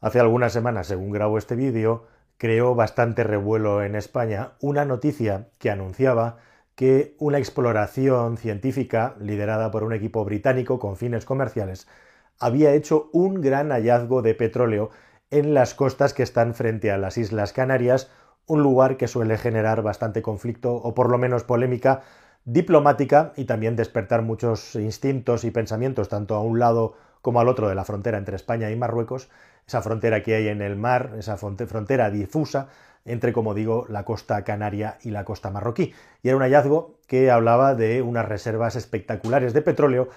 Hace algunas semanas, según grabo este vídeo, creó bastante revuelo en España una noticia que anunciaba que una exploración científica liderada por un equipo británico con fines comerciales había hecho un gran hallazgo de petróleo en las costas que están frente a las Islas Canarias, un lugar que suele generar bastante conflicto o por lo menos polémica diplomática y también despertar muchos instintos y pensamientos tanto a un lado como al otro de la frontera entre España y Marruecos, esa frontera que hay en el mar, esa frontera difusa entre, como digo, la costa canaria y la costa marroquí. Y era un hallazgo que hablaba de unas reservas espectaculares de petróleo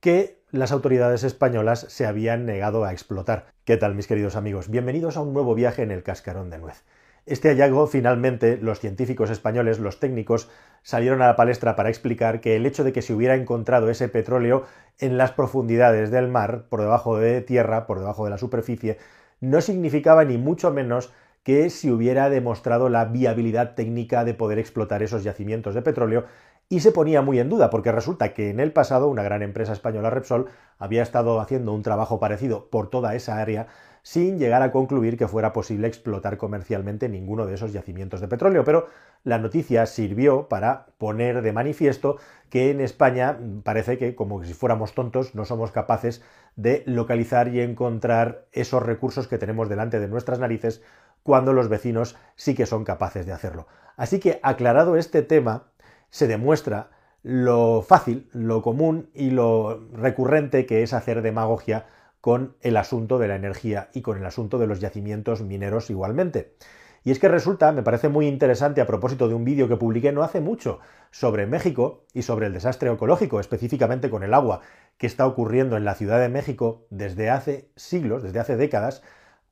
que las autoridades españolas se habían negado a explotar. ¿Qué tal, mis queridos amigos? Bienvenidos a un nuevo viaje en el cascarón de nuez. Este hallazgo, finalmente, los científicos españoles, los técnicos, salieron a la palestra para explicar que el hecho de que se hubiera encontrado ese petróleo en las profundidades del mar, por debajo de tierra, por debajo de la superficie, no significaba ni mucho menos que se hubiera demostrado la viabilidad técnica de poder explotar esos yacimientos de petróleo y se ponía muy en duda porque resulta que en el pasado una gran empresa española Repsol había estado haciendo un trabajo parecido por toda esa área sin llegar a concluir que fuera posible explotar comercialmente ninguno de esos yacimientos de petróleo. Pero la noticia sirvió para poner de manifiesto que en España parece que, como si fuéramos tontos, no somos capaces de localizar y encontrar esos recursos que tenemos delante de nuestras narices cuando los vecinos sí que son capaces de hacerlo. Así que, aclarado este tema, se demuestra lo fácil, lo común y lo recurrente que es hacer demagogia con el asunto de la energía y con el asunto de los yacimientos mineros igualmente. Y es que resulta, me parece muy interesante a propósito de un vídeo que publiqué no hace mucho sobre México y sobre el desastre ecológico, específicamente con el agua, que está ocurriendo en la Ciudad de México desde hace siglos, desde hace décadas,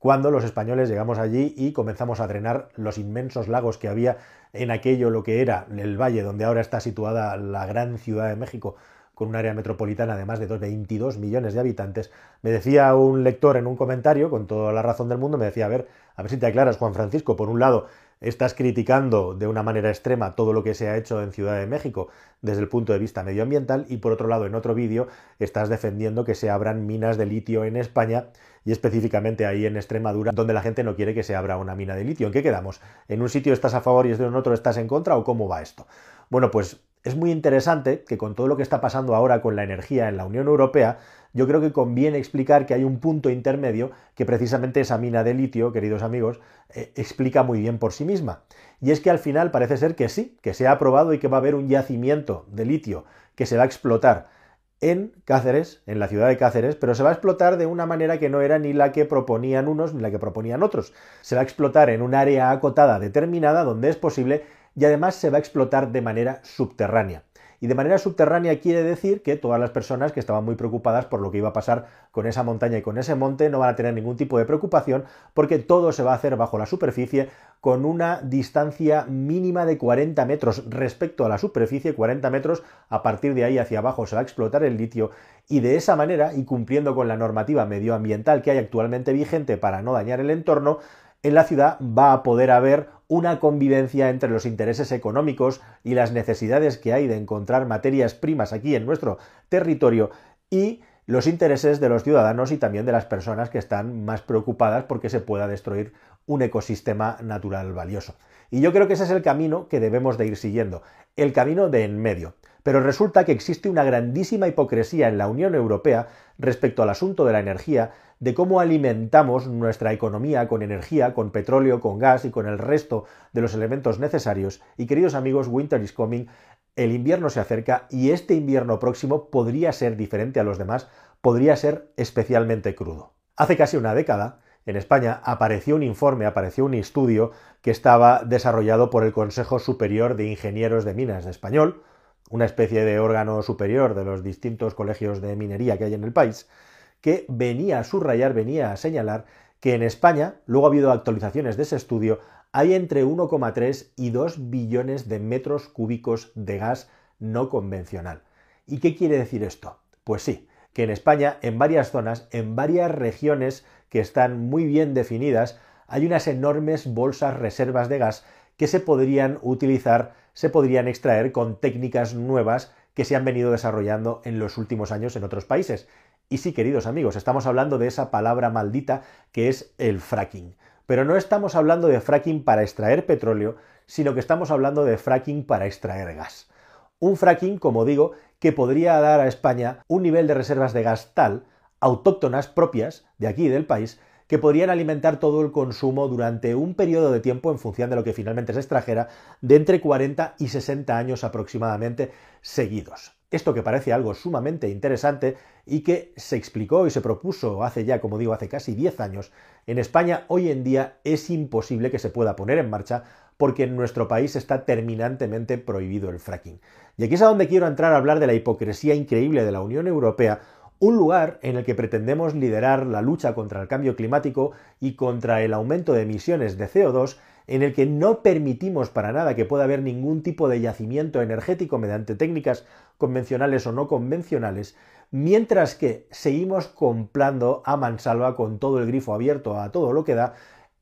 cuando los españoles llegamos allí y comenzamos a drenar los inmensos lagos que había en aquello lo que era el valle donde ahora está situada la gran Ciudad de México, con un área metropolitana de más de 22 millones de habitantes, me decía un lector en un comentario, con toda la razón del mundo, me decía, a ver, a ver si te aclaras, Juan Francisco, por un lado, estás criticando de una manera extrema todo lo que se ha hecho en Ciudad de México desde el punto de vista medioambiental y por otro lado en otro vídeo estás defendiendo que se abran minas de litio en España y específicamente ahí en Extremadura donde la gente no quiere que se abra una mina de litio. ¿En qué quedamos? ¿En un sitio estás a favor y en otro estás en contra o cómo va esto? Bueno, pues es muy interesante que con todo lo que está pasando ahora con la energía en la Unión Europea, yo creo que conviene explicar que hay un punto intermedio que precisamente esa mina de litio, queridos amigos, eh, explica muy bien por sí misma. Y es que al final parece ser que sí, que se ha aprobado y que va a haber un yacimiento de litio que se va a explotar en Cáceres, en la ciudad de Cáceres, pero se va a explotar de una manera que no era ni la que proponían unos ni la que proponían otros. Se va a explotar en un área acotada determinada donde es posible y además se va a explotar de manera subterránea. Y de manera subterránea quiere decir que todas las personas que estaban muy preocupadas por lo que iba a pasar con esa montaña y con ese monte no van a tener ningún tipo de preocupación porque todo se va a hacer bajo la superficie con una distancia mínima de 40 metros. Respecto a la superficie, 40 metros, a partir de ahí hacia abajo se va a explotar el litio y de esa manera, y cumpliendo con la normativa medioambiental que hay actualmente vigente para no dañar el entorno, en la ciudad va a poder haber una convivencia entre los intereses económicos y las necesidades que hay de encontrar materias primas aquí en nuestro territorio y los intereses de los ciudadanos y también de las personas que están más preocupadas porque se pueda destruir un ecosistema natural valioso. Y yo creo que ese es el camino que debemos de ir siguiendo, el camino de en medio. Pero resulta que existe una grandísima hipocresía en la Unión Europea respecto al asunto de la energía, de cómo alimentamos nuestra economía con energía, con petróleo, con gas y con el resto de los elementos necesarios. Y queridos amigos, Winter is coming, el invierno se acerca y este invierno próximo podría ser diferente a los demás, podría ser especialmente crudo. Hace casi una década, en España apareció un informe, apareció un estudio que estaba desarrollado por el Consejo Superior de Ingenieros de Minas de Español, una especie de órgano superior de los distintos colegios de minería que hay en el país, que venía a subrayar, venía a señalar que en España, luego ha habido actualizaciones de ese estudio, hay entre 1,3 y 2 billones de metros cúbicos de gas no convencional. ¿Y qué quiere decir esto? Pues sí, que en España, en varias zonas, en varias regiones que están muy bien definidas, hay unas enormes bolsas reservas de gas que se podrían utilizar, se podrían extraer con técnicas nuevas que se han venido desarrollando en los últimos años en otros países. Y sí, queridos amigos, estamos hablando de esa palabra maldita que es el fracking. Pero no estamos hablando de fracking para extraer petróleo, sino que estamos hablando de fracking para extraer gas. Un fracking, como digo, que podría dar a España un nivel de reservas de gas tal, autóctonas propias de aquí del país, que podrían alimentar todo el consumo durante un periodo de tiempo en función de lo que finalmente se extrajera, de entre 40 y 60 años aproximadamente seguidos. Esto que parece algo sumamente interesante y que se explicó y se propuso hace ya, como digo, hace casi 10 años, en España hoy en día es imposible que se pueda poner en marcha porque en nuestro país está terminantemente prohibido el fracking. Y aquí es a donde quiero entrar a hablar de la hipocresía increíble de la Unión Europea un lugar en el que pretendemos liderar la lucha contra el cambio climático y contra el aumento de emisiones de CO2, en el que no permitimos para nada que pueda haber ningún tipo de yacimiento energético mediante técnicas convencionales o no convencionales, mientras que seguimos comprando a mansalva con todo el grifo abierto a todo lo que da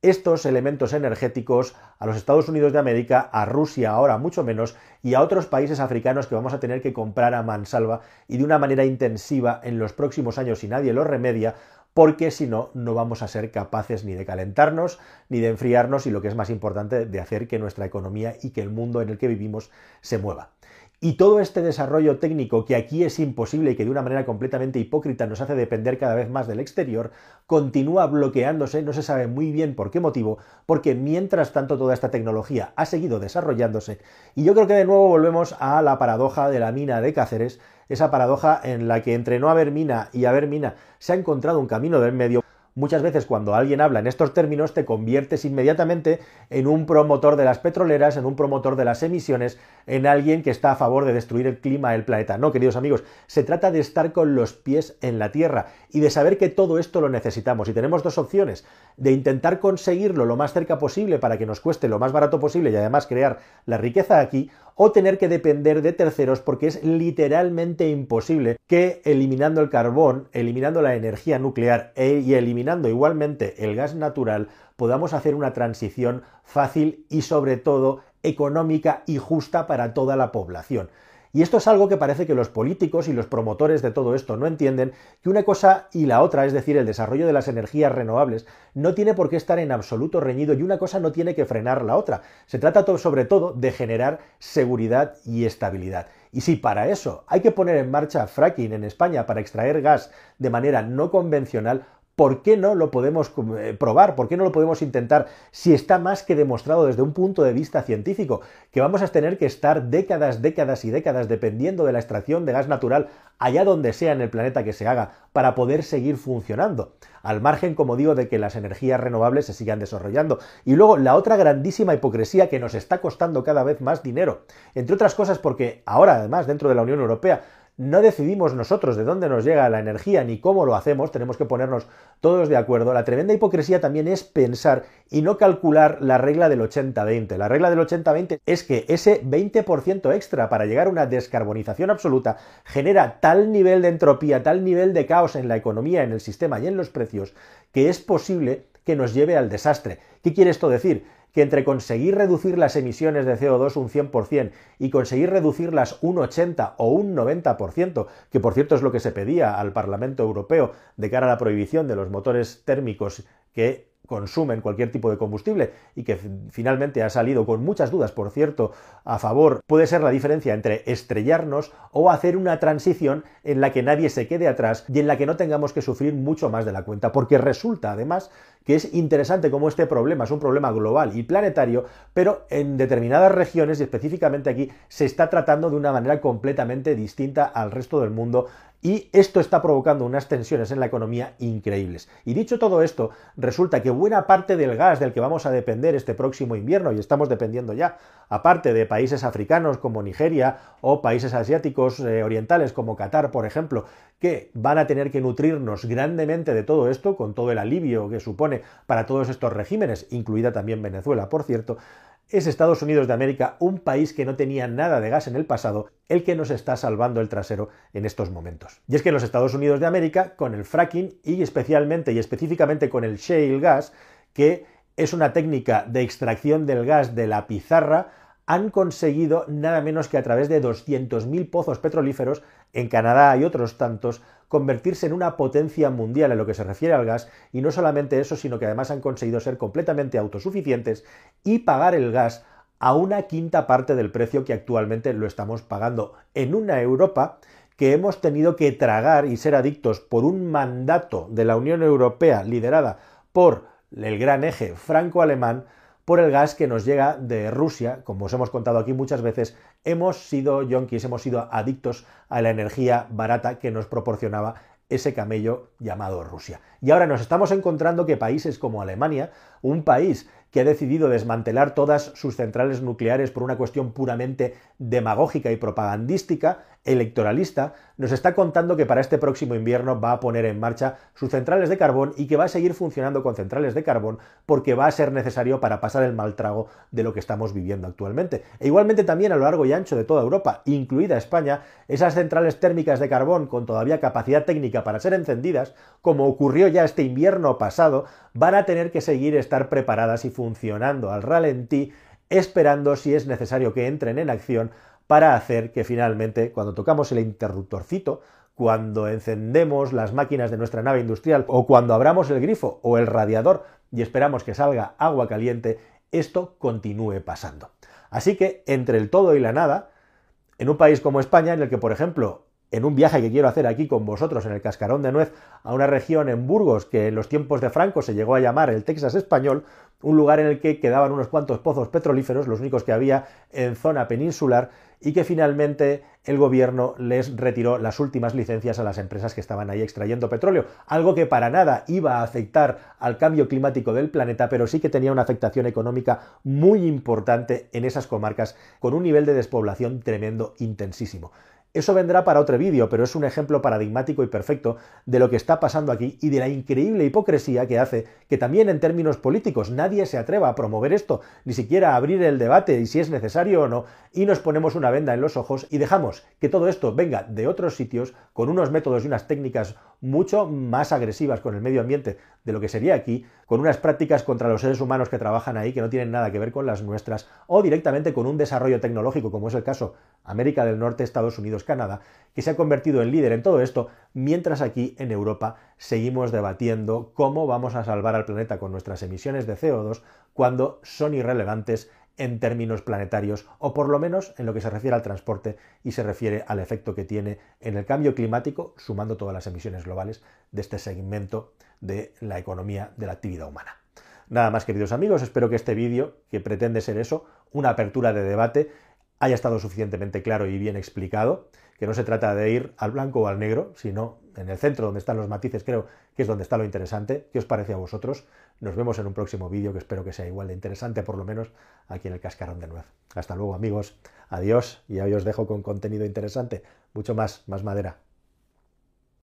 estos elementos energéticos a los Estados Unidos de América, a Rusia ahora mucho menos, y a otros países africanos que vamos a tener que comprar a mansalva y de una manera intensiva en los próximos años si nadie lo remedia, porque si no, no vamos a ser capaces ni de calentarnos, ni de enfriarnos y lo que es más importante, de hacer que nuestra economía y que el mundo en el que vivimos se mueva. Y todo este desarrollo técnico que aquí es imposible y que de una manera completamente hipócrita nos hace depender cada vez más del exterior, continúa bloqueándose, no se sabe muy bien por qué motivo, porque mientras tanto toda esta tecnología ha seguido desarrollándose. Y yo creo que de nuevo volvemos a la paradoja de la mina de Cáceres, esa paradoja en la que entre no haber mina y haber mina se ha encontrado un camino del medio. Muchas veces cuando alguien habla en estos términos te conviertes inmediatamente en un promotor de las petroleras, en un promotor de las emisiones, en alguien que está a favor de destruir el clima, el planeta. No, queridos amigos, se trata de estar con los pies en la tierra y de saber que todo esto lo necesitamos. Y tenemos dos opciones, de intentar conseguirlo lo más cerca posible para que nos cueste lo más barato posible y además crear la riqueza aquí, o tener que depender de terceros porque es literalmente imposible que eliminando el carbón, eliminando la energía nuclear e, y eliminando igualmente el gas natural podamos hacer una transición fácil y sobre todo económica y justa para toda la población. Y esto es algo que parece que los políticos y los promotores de todo esto no entienden, que una cosa y la otra, es decir, el desarrollo de las energías renovables, no tiene por qué estar en absoluto reñido y una cosa no tiene que frenar la otra. Se trata sobre todo de generar seguridad y estabilidad. Y si para eso hay que poner en marcha fracking en España para extraer gas de manera no convencional, ¿por qué no lo podemos eh, probar? ¿Por qué no lo podemos intentar si está más que demostrado desde un punto de vista científico que vamos a tener que estar décadas, décadas y décadas dependiendo de la extracción de gas natural allá donde sea en el planeta que se haga para poder seguir funcionando? Al margen, como digo, de que las energías renovables se sigan desarrollando. Y luego la otra grandísima hipocresía que nos está costando cada vez más dinero. Entre otras cosas porque ahora, además, dentro de la Unión Europea, no decidimos nosotros de dónde nos llega la energía ni cómo lo hacemos, tenemos que ponernos todos de acuerdo. La tremenda hipocresía también es pensar y no calcular la regla del 80-20. La regla del 80-20 es que ese 20% extra para llegar a una descarbonización absoluta genera tal nivel de entropía, tal nivel de caos en la economía, en el sistema y en los precios, que es posible que nos lleve al desastre. ¿Qué quiere esto decir? Que entre conseguir reducir las emisiones de CO2 un 100% y conseguir reducirlas un 80 o un 90%, que por cierto es lo que se pedía al Parlamento Europeo de cara a la prohibición de los motores térmicos que consumen cualquier tipo de combustible y que finalmente ha salido con muchas dudas, por cierto, a favor, puede ser la diferencia entre estrellarnos o hacer una transición en la que nadie se quede atrás y en la que no tengamos que sufrir mucho más de la cuenta, porque resulta además que es interesante cómo este problema es un problema global y planetario, pero en determinadas regiones y específicamente aquí se está tratando de una manera completamente distinta al resto del mundo y esto está provocando unas tensiones en la economía increíbles. Y dicho todo esto, resulta que buena parte del gas del que vamos a depender este próximo invierno, y estamos dependiendo ya, aparte de países africanos como Nigeria o países asiáticos eh, orientales como Qatar, por ejemplo, que van a tener que nutrirnos grandemente de todo esto, con todo el alivio que supone para todos estos regímenes, incluida también Venezuela, por cierto, es Estados Unidos de América, un país que no tenía nada de gas en el pasado, el que nos está salvando el trasero en estos momentos. Y es que los Estados Unidos de América, con el fracking y especialmente y específicamente con el shale gas, que es una técnica de extracción del gas de la pizarra, han conseguido nada menos que a través de 200.000 pozos petrolíferos en Canadá y otros tantos convertirse en una potencia mundial en lo que se refiere al gas. Y no solamente eso, sino que además han conseguido ser completamente autosuficientes y pagar el gas a una quinta parte del precio que actualmente lo estamos pagando en una Europa que hemos tenido que tragar y ser adictos por un mandato de la Unión Europea liderada por el gran eje franco-alemán por el gas que nos llega de Rusia. Como os hemos contado aquí muchas veces, hemos sido yonkis, hemos sido adictos a la energía barata que nos proporcionaba ese camello llamado Rusia. Y ahora nos estamos encontrando que países como Alemania, un país que ha decidido desmantelar todas sus centrales nucleares por una cuestión puramente demagógica y propagandística, electoralista, nos está contando que para este próximo invierno va a poner en marcha sus centrales de carbón y que va a seguir funcionando con centrales de carbón porque va a ser necesario para pasar el mal trago de lo que estamos viviendo actualmente. E igualmente también a lo largo y ancho de toda Europa, incluida España, esas centrales térmicas de carbón con todavía capacidad técnica para ser encendidas, como ocurrió ya este invierno pasado, van a tener que seguir estar preparadas y funcionando al ralentí, esperando si es necesario que entren en acción para hacer que finalmente, cuando tocamos el interruptorcito, cuando encendemos las máquinas de nuestra nave industrial o cuando abramos el grifo o el radiador y esperamos que salga agua caliente, esto continúe pasando. Así que entre el todo y la nada, en un país como España, en el que, por ejemplo, en un viaje que quiero hacer aquí con vosotros en el Cascarón de Nuez, a una región en Burgos que en los tiempos de Franco se llegó a llamar el Texas español, un lugar en el que quedaban unos cuantos pozos petrolíferos, los únicos que había en zona peninsular, y que finalmente el gobierno les retiró las últimas licencias a las empresas que estaban ahí extrayendo petróleo, algo que para nada iba a afectar al cambio climático del planeta, pero sí que tenía una afectación económica muy importante en esas comarcas, con un nivel de despoblación tremendo, intensísimo. Eso vendrá para otro vídeo, pero es un ejemplo paradigmático y perfecto de lo que está pasando aquí y de la increíble hipocresía que hace que también en términos políticos nadie se atreva a promover esto, ni siquiera a abrir el debate y si es necesario o no, y nos ponemos una venda en los ojos y dejamos que todo esto venga de otros sitios con unos métodos y unas técnicas mucho más agresivas con el medio ambiente de lo que sería aquí, con unas prácticas contra los seres humanos que trabajan ahí que no tienen nada que ver con las nuestras, o directamente con un desarrollo tecnológico, como es el caso América del Norte, Estados Unidos, Canadá, que se ha convertido en líder en todo esto, mientras aquí en Europa seguimos debatiendo cómo vamos a salvar al planeta con nuestras emisiones de CO2 cuando son irrelevantes en términos planetarios, o por lo menos en lo que se refiere al transporte y se refiere al efecto que tiene en el cambio climático, sumando todas las emisiones globales de este segmento de la economía de la actividad humana. Nada más, queridos amigos, espero que este vídeo, que pretende ser eso, una apertura de debate, haya estado suficientemente claro y bien explicado, que no se trata de ir al blanco o al negro, sino en el centro donde están los matices, creo que es donde está lo interesante. ¿Qué os parece a vosotros? Nos vemos en un próximo vídeo que espero que sea igual de interesante, por lo menos aquí en el Cascarón de Nuez. Hasta luego, amigos. Adiós y hoy os dejo con contenido interesante. Mucho más, más madera.